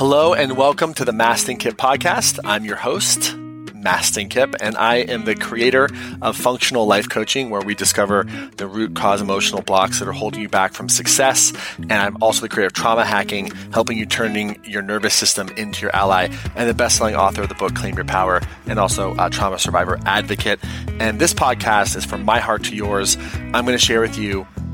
Hello and welcome to the Mastin Kipp podcast. I'm your host, Mastin Kipp, and I am the creator of Functional Life Coaching, where we discover the root cause emotional blocks that are holding you back from success. And I'm also the creator of Trauma Hacking, helping you turning your nervous system into your ally, and the best-selling author of the book Claim Your Power, and also a trauma survivor advocate. And this podcast is from my heart to yours. I'm going to share with you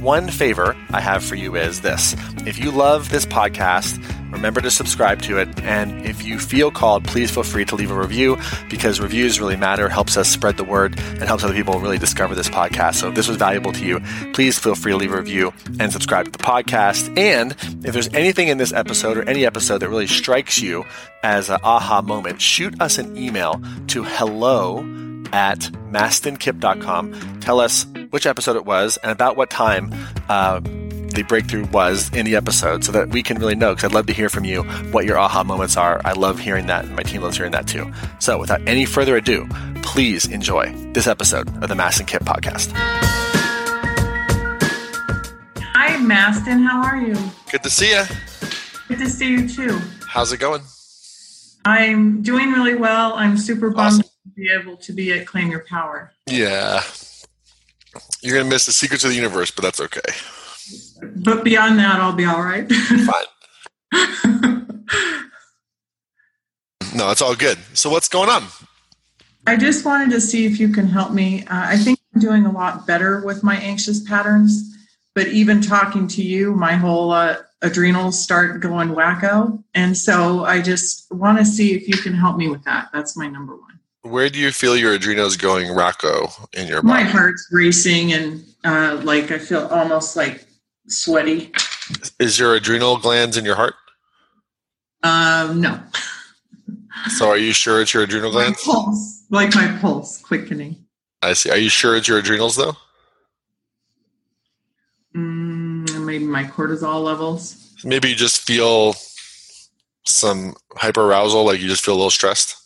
One favor I have for you is this if you love this podcast, remember to subscribe to it. And if you feel called, please feel free to leave a review because reviews really matter, helps us spread the word, and helps other people really discover this podcast. So if this was valuable to you, please feel free to leave a review and subscribe to the podcast. And if there's anything in this episode or any episode that really strikes you as an aha moment, shoot us an email to hello at mastinkipp.com. Tell us which episode it was and about what time uh, the breakthrough was in the episode so that we can really know because I'd love to hear from you what your aha moments are. I love hearing that, and my team loves hearing that too. So, without any further ado, please enjoy this episode of the Mastin Kipp podcast. Hi, Mastin. How are you? Good to see you. Good to see you too. How's it going? I'm doing really well. I'm super bummed awesome. Be able to be at Claim Your Power. Yeah. You're going to miss the secrets of the universe, but that's okay. But beyond that, I'll be all right. Fine. no, it's all good. So, what's going on? I just wanted to see if you can help me. Uh, I think I'm doing a lot better with my anxious patterns, but even talking to you, my whole uh, adrenals start going wacko. And so I just want to see if you can help me with that. That's my number one. Where do you feel your adrenals going Rocco, in your body? My heart's racing and uh, like I feel almost like sweaty. Is your adrenal glands in your heart? Um, no. So are you sure it's your adrenal glands? My pulse, like my pulse quickening. I see. Are you sure it's your adrenals though? Mm, maybe my cortisol levels. Maybe you just feel some hyperarousal, like you just feel a little stressed.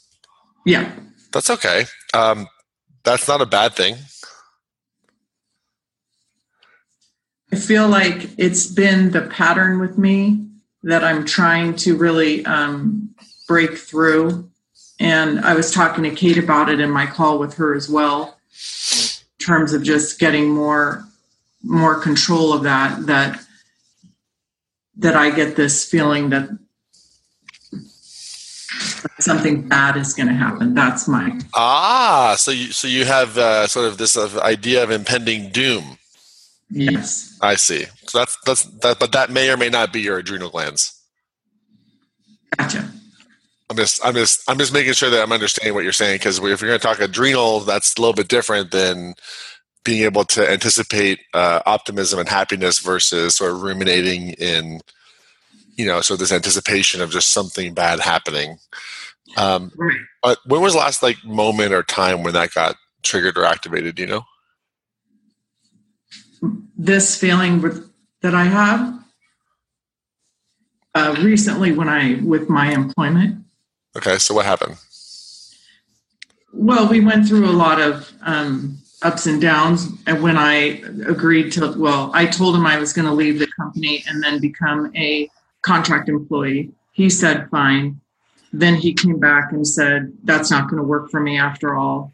Yeah. That's okay. Um, that's not a bad thing. I feel like it's been the pattern with me that I'm trying to really um, break through. And I was talking to Kate about it in my call with her as well, in terms of just getting more more control of that. That that I get this feeling that something bad is going to happen. That's my ah. So you so you have uh, sort of this uh, idea of impending doom. Yes. I see. So that's that's that, but that may or may not be your adrenal glands. Gotcha. I'm just I'm just I'm just making sure that I'm understanding what you're saying because if you're going to talk adrenal, that's a little bit different than being able to anticipate uh, optimism and happiness versus sort of ruminating in you know so this anticipation of just something bad happening. Um. But when was the last like moment or time when that got triggered or activated? You know? this feeling that I have uh, recently when I with my employment. Okay, so what happened? Well, we went through a lot of um, ups and downs, and when I agreed to, well, I told him I was going to leave the company and then become a contract employee. He said fine. Then he came back and said that's not going to work for me after all.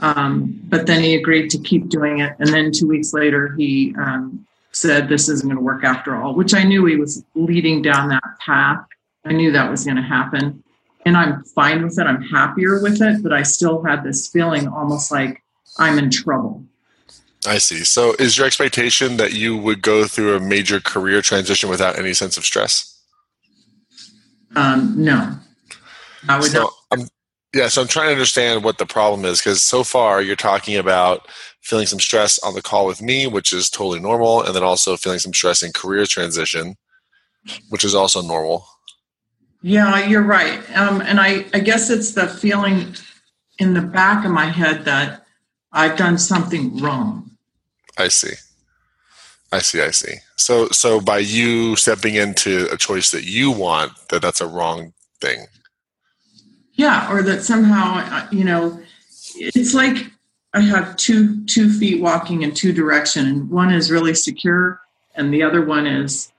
Um, but then he agreed to keep doing it. And then two weeks later, he um, said, This isn't going to work after all, which I knew he was leading down that path. I knew that was going to happen. And I'm fine with it. I'm happier with it. But I still had this feeling almost like I'm in trouble. I see. So is your expectation that you would go through a major career transition without any sense of stress? Um, no. I would so not. I'm, yeah, so I'm trying to understand what the problem is because so far you're talking about feeling some stress on the call with me, which is totally normal, and then also feeling some stress in career transition, which is also normal. Yeah, you're right. Um, and I, I guess it's the feeling in the back of my head that I've done something wrong. I see. I see. I see. So, so by you stepping into a choice that you want, that that's a wrong thing. Yeah, or that somehow, you know, it's like I have two two feet walking in two direction, and one is really secure, and the other one is,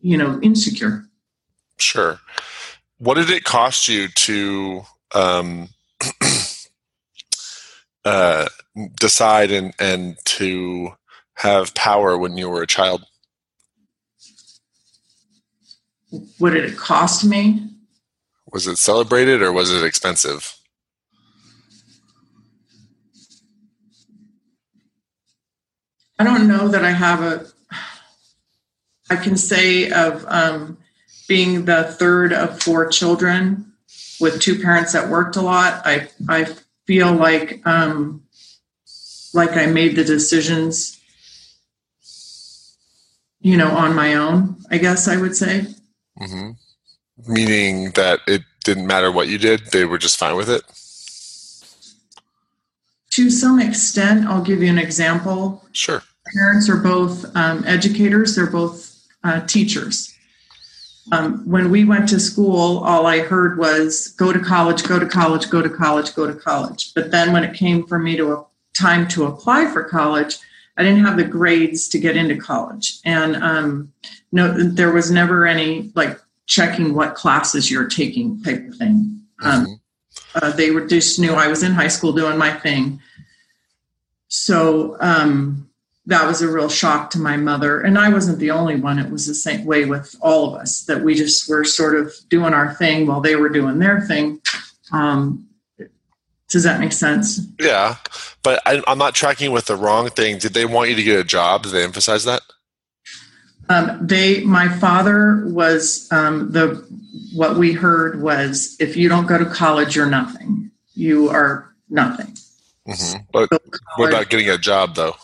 you know, insecure. Sure. What did it cost you to um, uh, decide and and to have power when you were a child? What did it cost me? Was it celebrated or was it expensive? I don't know that I have a. I can say of um, being the third of four children with two parents that worked a lot. I I feel like um, like I made the decisions, you know, on my own. I guess I would say. Mm-hmm. Meaning that it didn't matter what you did; they were just fine with it. To some extent, I'll give you an example. Sure. Parents are both um, educators; they're both uh, teachers. Um, when we went to school, all I heard was go to college, go to college, go to college, go to college. But then when it came for me to time to apply for college, I didn't have the grades to get into college, and um, no, there was never any like checking what classes you're taking type of thing. Um, Mhm. uh, they were just knew I was in high school doing my thing. So um, that was a real shock to my mother. And I wasn't the only one. It was the same way with all of us that we just were sort of doing our thing while they were doing their thing. Um, does that make sense? Yeah, but I, I'm not tracking with the wrong thing. Did they want you to get a job? Did they emphasize that? Um, they, my father was um, the. What we heard was, if you don't go to college, you're nothing. You are nothing. hmm But what about getting a job, though?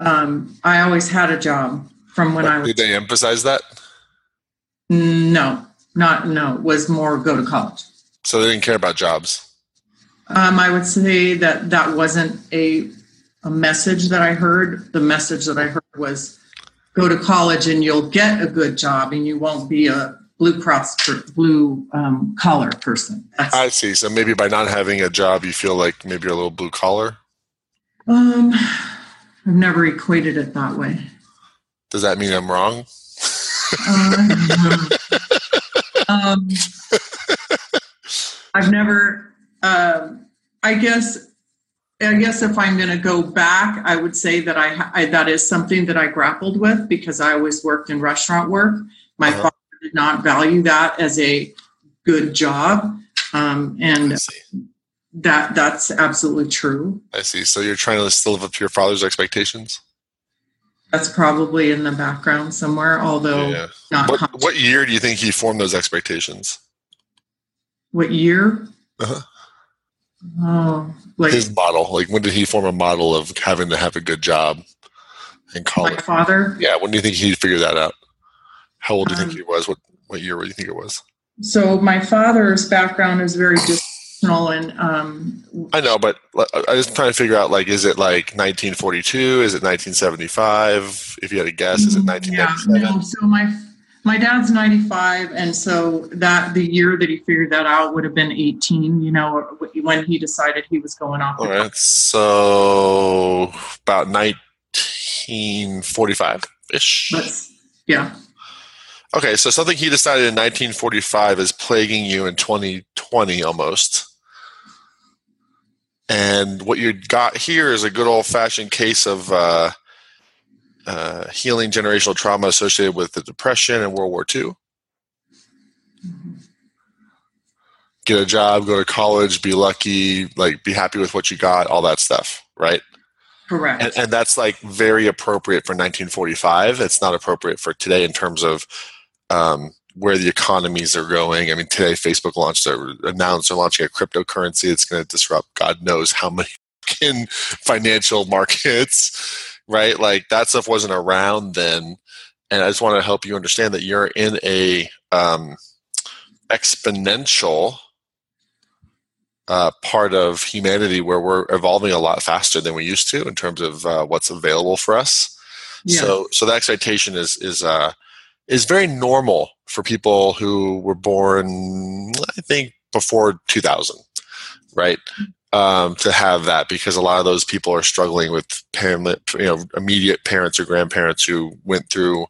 Um, I always had a job from when I was. Did they emphasize that? No, not no. It was more go to college. So they didn't care about jobs. Um, I would say that that wasn't a a message that I heard. The message that I heard was go to college and you'll get a good job and you won't be a blue cross per, blue um, collar person. That's, I see. So maybe by not having a job, you feel like maybe you're a little blue collar. um, I've never equated it that way. Does that mean I'm wrong? Um, um, I've never. Um, I guess. I guess if I'm going to go back, I would say that I, I that is something that I grappled with because I always worked in restaurant work. My Uh-huh. father did not value that as a good job, um, and that that's absolutely true. I see. So you're trying to still live up to your father's expectations. That's probably in the background somewhere, although yeah. not. What, what year do you think he formed those expectations? what year? Uh-huh. Oh, like His model. Like when did he form a model of having to have a good job in my college? father. Yeah. When do you think he figured that out? How old do you think Um, he was? What what year do you think it was? So my father's background is very dysfunctional, and um, I know, but I just trying to figure out like, is it like 1942? Is it 1975? If you had a guess, is it Mm, yeah, no. So my my dad's ninety five, and so that the year that he figured that out would have been eighteen. You know, when he decided he was going off. All right, so about 1945 ish. Let's, yeah, Okay, so something he decided in 1945 is plaguing you in 2020 almost. And what you got here is a good old fashioned case of uh, uh, healing generational trauma associated with the Depression and World War II. Get a job, go to college, be lucky, like be happy with what you got, all that stuff, right? correct. and, and that's like very appropriate for 1945 it's not appropriate for today in terms of um, where the economies are going i mean today facebook launched a, announced they're launching a cryptocurrency that's going to disrupt god knows how many fucking financial markets right like that stuff wasn't around then and i just want to help you understand that you're in a um, exponential uh, part of humanity where we're evolving a lot faster than we used to in terms of uh, what's available for us. Yeah. So, so the expectation is is uh, is very normal for people who were born, I think, before 2000, right? Um, to have that because a lot of those people are struggling with parent, you know, immediate parents or grandparents who went through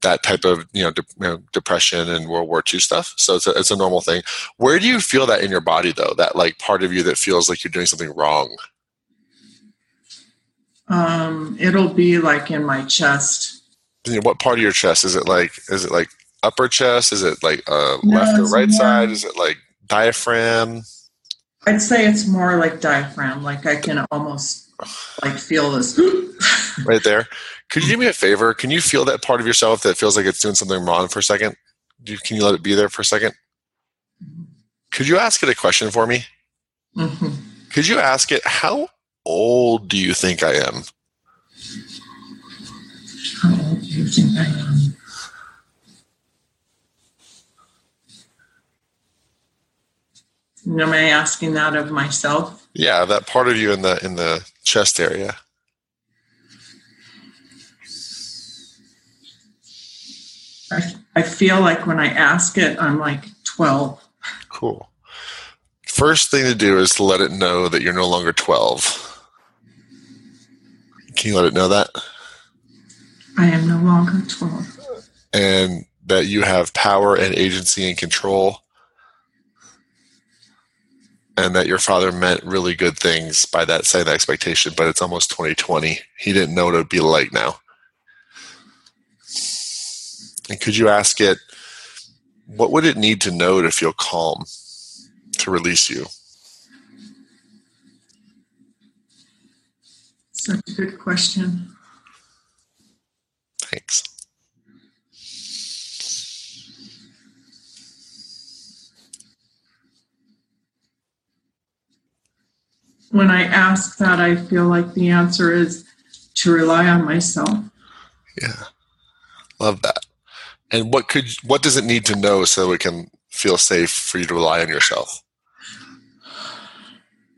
that type of you know, de- you know, depression and World War II stuff. So it's a, it's a normal thing. Where do you feel that in your body though? That like part of you that feels like you're doing something wrong. Um, it'll be like in my chest. What part of your chest is it? Like is it like upper chest? Is it like uh, no, left or right more, side? Is it like diaphragm? I'd say it's more like diaphragm. Like I can almost like feel this right there. Could you do me a favor? Can you feel that part of yourself that feels like it's doing something wrong for a second? can you let it be there for a second? Could you ask it a question for me? Mm-hmm. Could you ask it, how old do you think I am? How old do you think I am? Am I asking that of myself? Yeah, that part of you in the in the chest area. I, I feel like when I ask it, I'm like 12. Cool. First thing to do is to let it know that you're no longer 12. Can you let it know that? I am no longer 12. And that you have power and agency and control. And that your father meant really good things by that same expectation, but it's almost 2020. He didn't know what it would be like now. And could you ask it, what would it need to know to feel calm to release you? Such a good question. When I ask that, I feel like the answer is to rely on myself. Yeah. Love that and what could what does it need to know so it can feel safe for you to rely on yourself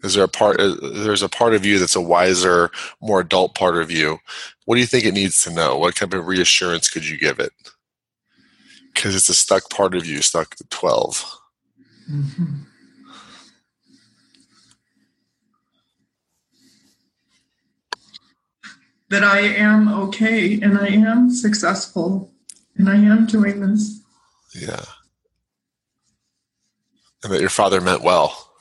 is there a part there's a part of you that's a wiser more adult part of you what do you think it needs to know what kind of reassurance could you give it because it's a stuck part of you stuck at 12 mm-hmm. That i am okay and i am successful and I am doing this. Yeah. And that your father meant well.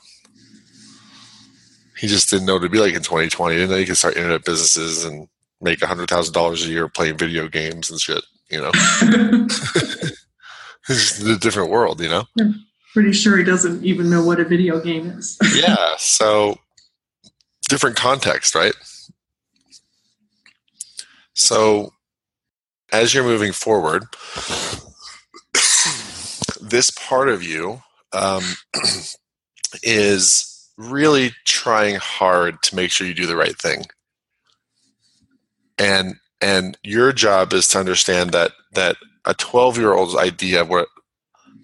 He just didn't know what it'd be like in 2020. He didn't know you could start internet businesses and make $100,000 a year playing video games and shit, you know? it's just a different world, you know? I'm pretty sure he doesn't even know what a video game is. yeah. So, different context, right? So, as you're moving forward, this part of you um, is really trying hard to make sure you do the right thing. And and your job is to understand that that a 12 year old's idea of what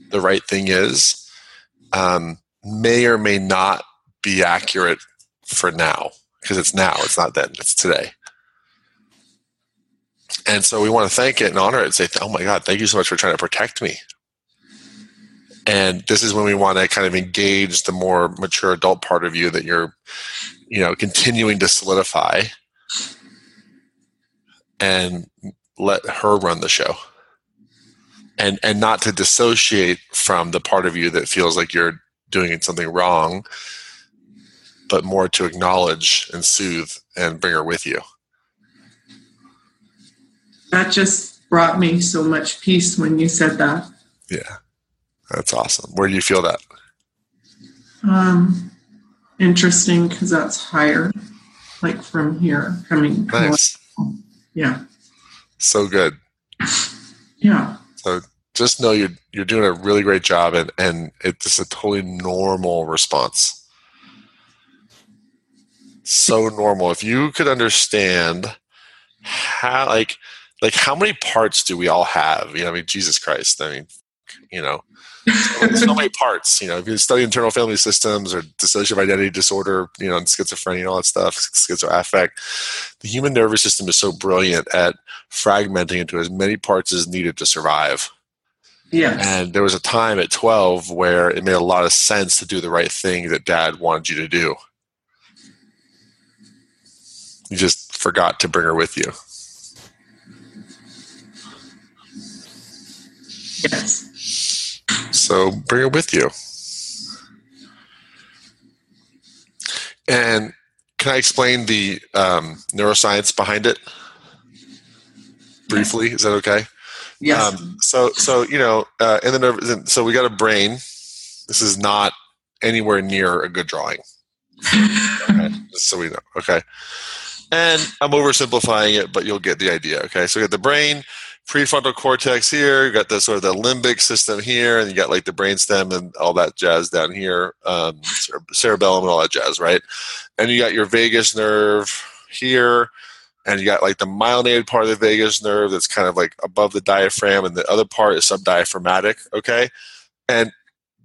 the right thing is um, may or may not be accurate for now because it's now it's not then it's today and so we want to thank it and honor it and say, oh my God, thank you so much for trying to protect me. And this is when we want to kind of engage the more mature adult part of you that you're, you know, continuing to solidify and let her run the show. And and not to dissociate from the part of you that feels like you're doing something wrong, but more to acknowledge and soothe and bring her with you that just brought me so much peace when you said that. Yeah, that's awesome. Where do you feel that? Um, interesting because that's higher, like from here coming. Nice. Yeah. So good. Yeah. So just know you're you're doing a really great job, and and it's a totally normal response. So normal. If you could understand how, like, like how many parts do we all have you know i mean jesus christ i mean You know, so, so many parts. You know, if you study internal family systems or dissociative identity disorder, you know, and schizophrenia and all that stuff, schizoaffect, the human nervous system is so brilliant at fragmenting into as many parts as needed to survive. Yes. And there was a time at 12 where it made a lot of sense to do the right thing that dad wanted you to do. You just forgot to bring her with you. Yes. So bring it with you. And can I explain the um, neuroscience behind it briefly? Is that okay? Yes. Um, so, so you know, uh, in the nerve, so we got a brain. This is not anywhere near a good drawing. okay, just so we know. Okay, and I'm oversimplifying it, but you'll get the idea. Okay, so we got the brain, prefrontal cortex here. You got the sort of the limbic system here, and you got like the brainstem and all that jazz down here, um, cerebellum and all that jazz, right? And you got your vagus nerve here and you got like the myelinated part of the vagus nerve that's kind of like above the diaphragm, and the other part is subdiaphragmatic. Okay, and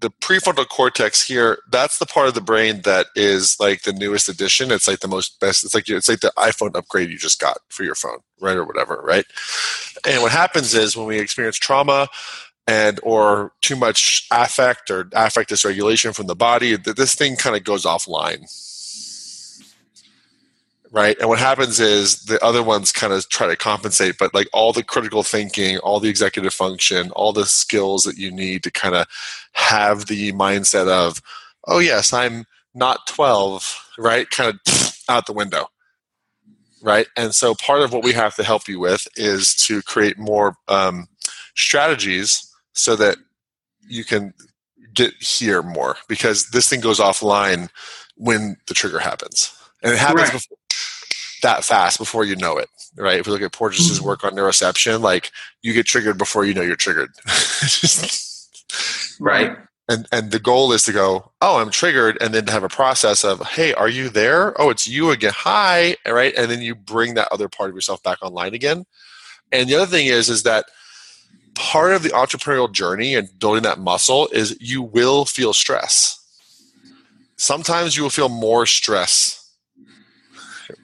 the prefrontal cortex here that's the part of the brain that is like the newest addition. It's like the most best it's like it's like the iphone upgrade you just got for your phone right or whatever right? And what happens is when we experience trauma and or too much affect or affect dysregulation from the body this thing kind of goes offline right? And what happens is the other ones kind of try to compensate, but like all the critical thinking, all the executive function, all the skills that you need to kind of have the mindset of, oh, yes, I'm not 12, right? Kind of out the window, right? And so part of what we have to help you with is to create more um, strategies so that you can get here more because this thing goes offline when the trigger happens and it happens right. before, that fast before you know it right? If we look at porges's mm-hmm. work on neuroception like you get triggered before you know you're triggered. Right. And and the goal is to go oh i'm triggered and then to have a process of hey are you there? Oh it's you again. Hi right? And then you bring that other part of yourself back online again. And the other thing is is that part of the entrepreneurial journey and building that muscle is you will feel stress. Sometimes you will feel more stress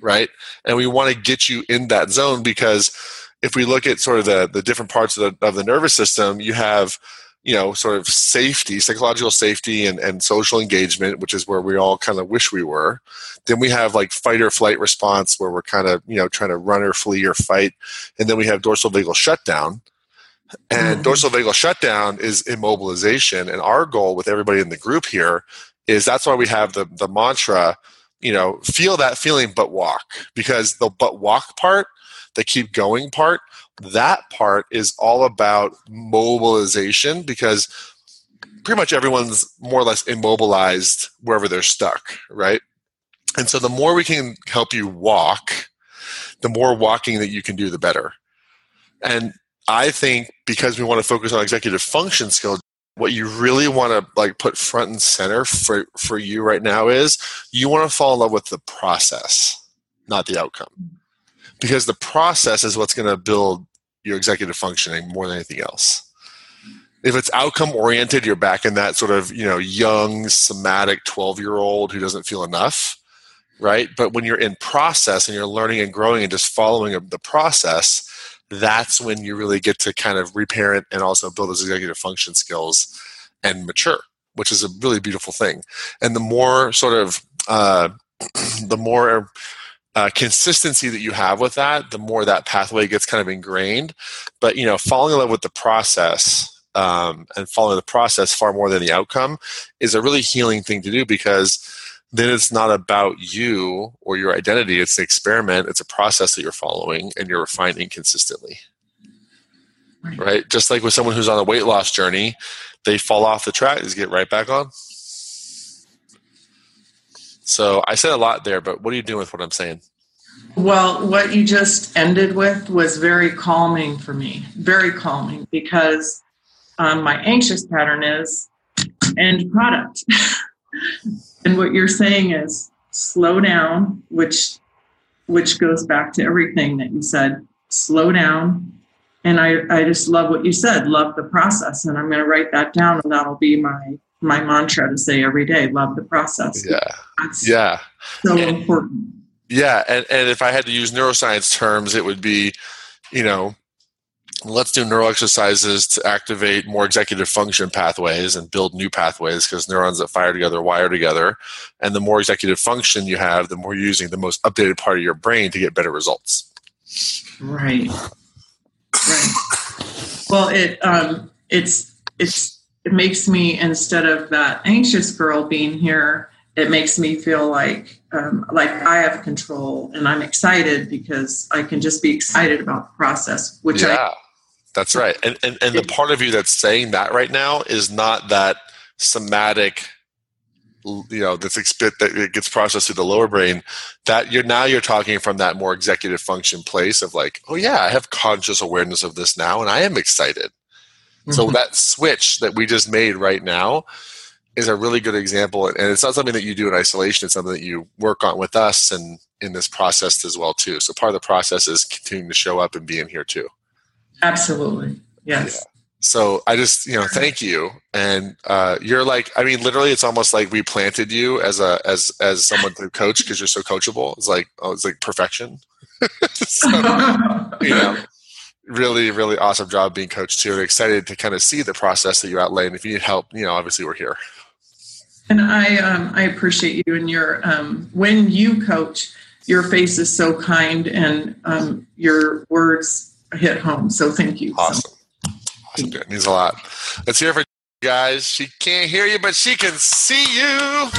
right? And we want to get you in that zone because if we look at sort of the, the different parts of the, of the nervous system, you have, you know, sort of safety, psychological safety and, and social engagement, which is where we all kind of wish we were. Then we have like fight or flight response where we're kind of, you know, trying to run or flee or fight. And then we have dorsal vagal shutdown. And mm-hmm. dorsal vagal shutdown is immobilization. And our goal with everybody in the group here is that's why we have the, the mantra you know, feel that feeling, but walk because the but walk part, the keep going part, that part is all about mobilization because pretty much everyone's more or less immobilized wherever they're stuck, right? And so the more we can help you walk, the more walking that you can do, the better. And I think because we want to focus on executive function skills, what you really want to like put front and center for for you right now is you want to fall in love with the process not the outcome. Because the process is what's going to build your executive functioning more than anything else. If it's outcome oriented you're back in that sort of you know young somatic 12 year old who doesn't feel enough right? But when you're in process and you're learning and growing and just following the process that's when you really get to kind of reparent and also build those executive function skills and mature, which is a really beautiful thing. And the more sort of uh, the more uh, consistency that you have with that, the more that pathway gets kind of ingrained. But you know, falling in love with the process um, and following the process far more than the outcome is a really healing thing to do because then it's not about you or your identity. It's an experiment. It's a process that you're following and you're refining consistently. Right. right? Just like with someone who's on a weight loss journey, they fall off the track, they get right back on. So I said a lot there, but what are you doing with what I'm saying? Well, what you just ended with was very calming for me, very calming because um, my anxious pattern is end product. And what you're saying is slow down, which which goes back to everything that you said. Slow down, and I, I just love what you said. Love the process. And i'm going to write that down and that'll be my my mantra to say every day love the process. Yeah. That's yeah. so and, important. Yeah. And, and if i had to use neuroscience terms it would be you know let's do neural exercises to activate more executive function pathways and build new pathways because neurons that fire together wire together. And the more executive function you have the more you're using the most updated part of your brain to get better results. Right. Right. Well it um it's it's it makes me instead of that anxious girl being here it makes me feel like um, like I have control and I'm excited because I can just be excited about the process, which yeah. I that's right. And, and and the part of you that's saying that right now is not that somatic you know that's expit that it gets processed through the lower brain that you're now you're talking from that more executive function place of like oh yeah i have conscious awareness of this now and i am excited mm-hmm. so that switch that we just made right now is a really good example and it's not something that you do in isolation it's something that you work on with us and in this process as well too so part of the process is continuing to show up and be in here too Absolutely. Yes. Yeah. So I just, you know, thank you. And uh, you're like, I mean, literally, it's almost like we planted you as a as as someone to coach because you're so coachable. It's like, oh, it's like perfection. so, you know, really, really awesome job being coached too. And excited to kind of see the process that you outlay. And if you need help, you know, obviously we're here. And I um, I appreciate you and your um, when you coach, your face is so kind and um, your words hit home. So thank you. Awesome. awesome. It means a lot. Let's hear for you guys. She can't hear you, but she can see you.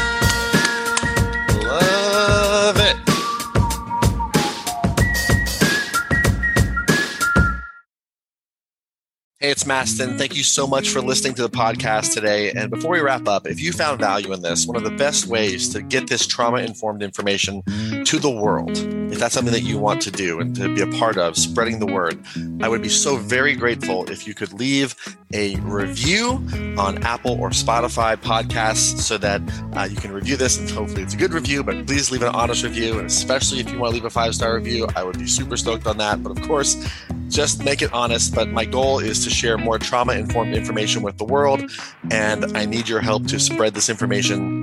Love it. Hey, it's Mastin. Thank you so much for listening to the podcast today. And before we wrap up, if you found value in this, one of the best ways to get this trauma informed information to the world, if that's something that you want to do and to be a part of, spreading the word, I would be so very grateful if you could leave a review on Apple or Spotify podcasts so that uh, you can review this and hopefully it's a good review, but please leave an honest review. And especially if you want to leave a five star review, I would be super stoked on that. But of course, just make it honest. But my goal is to share more trauma informed information with the world. And I need your help to spread this information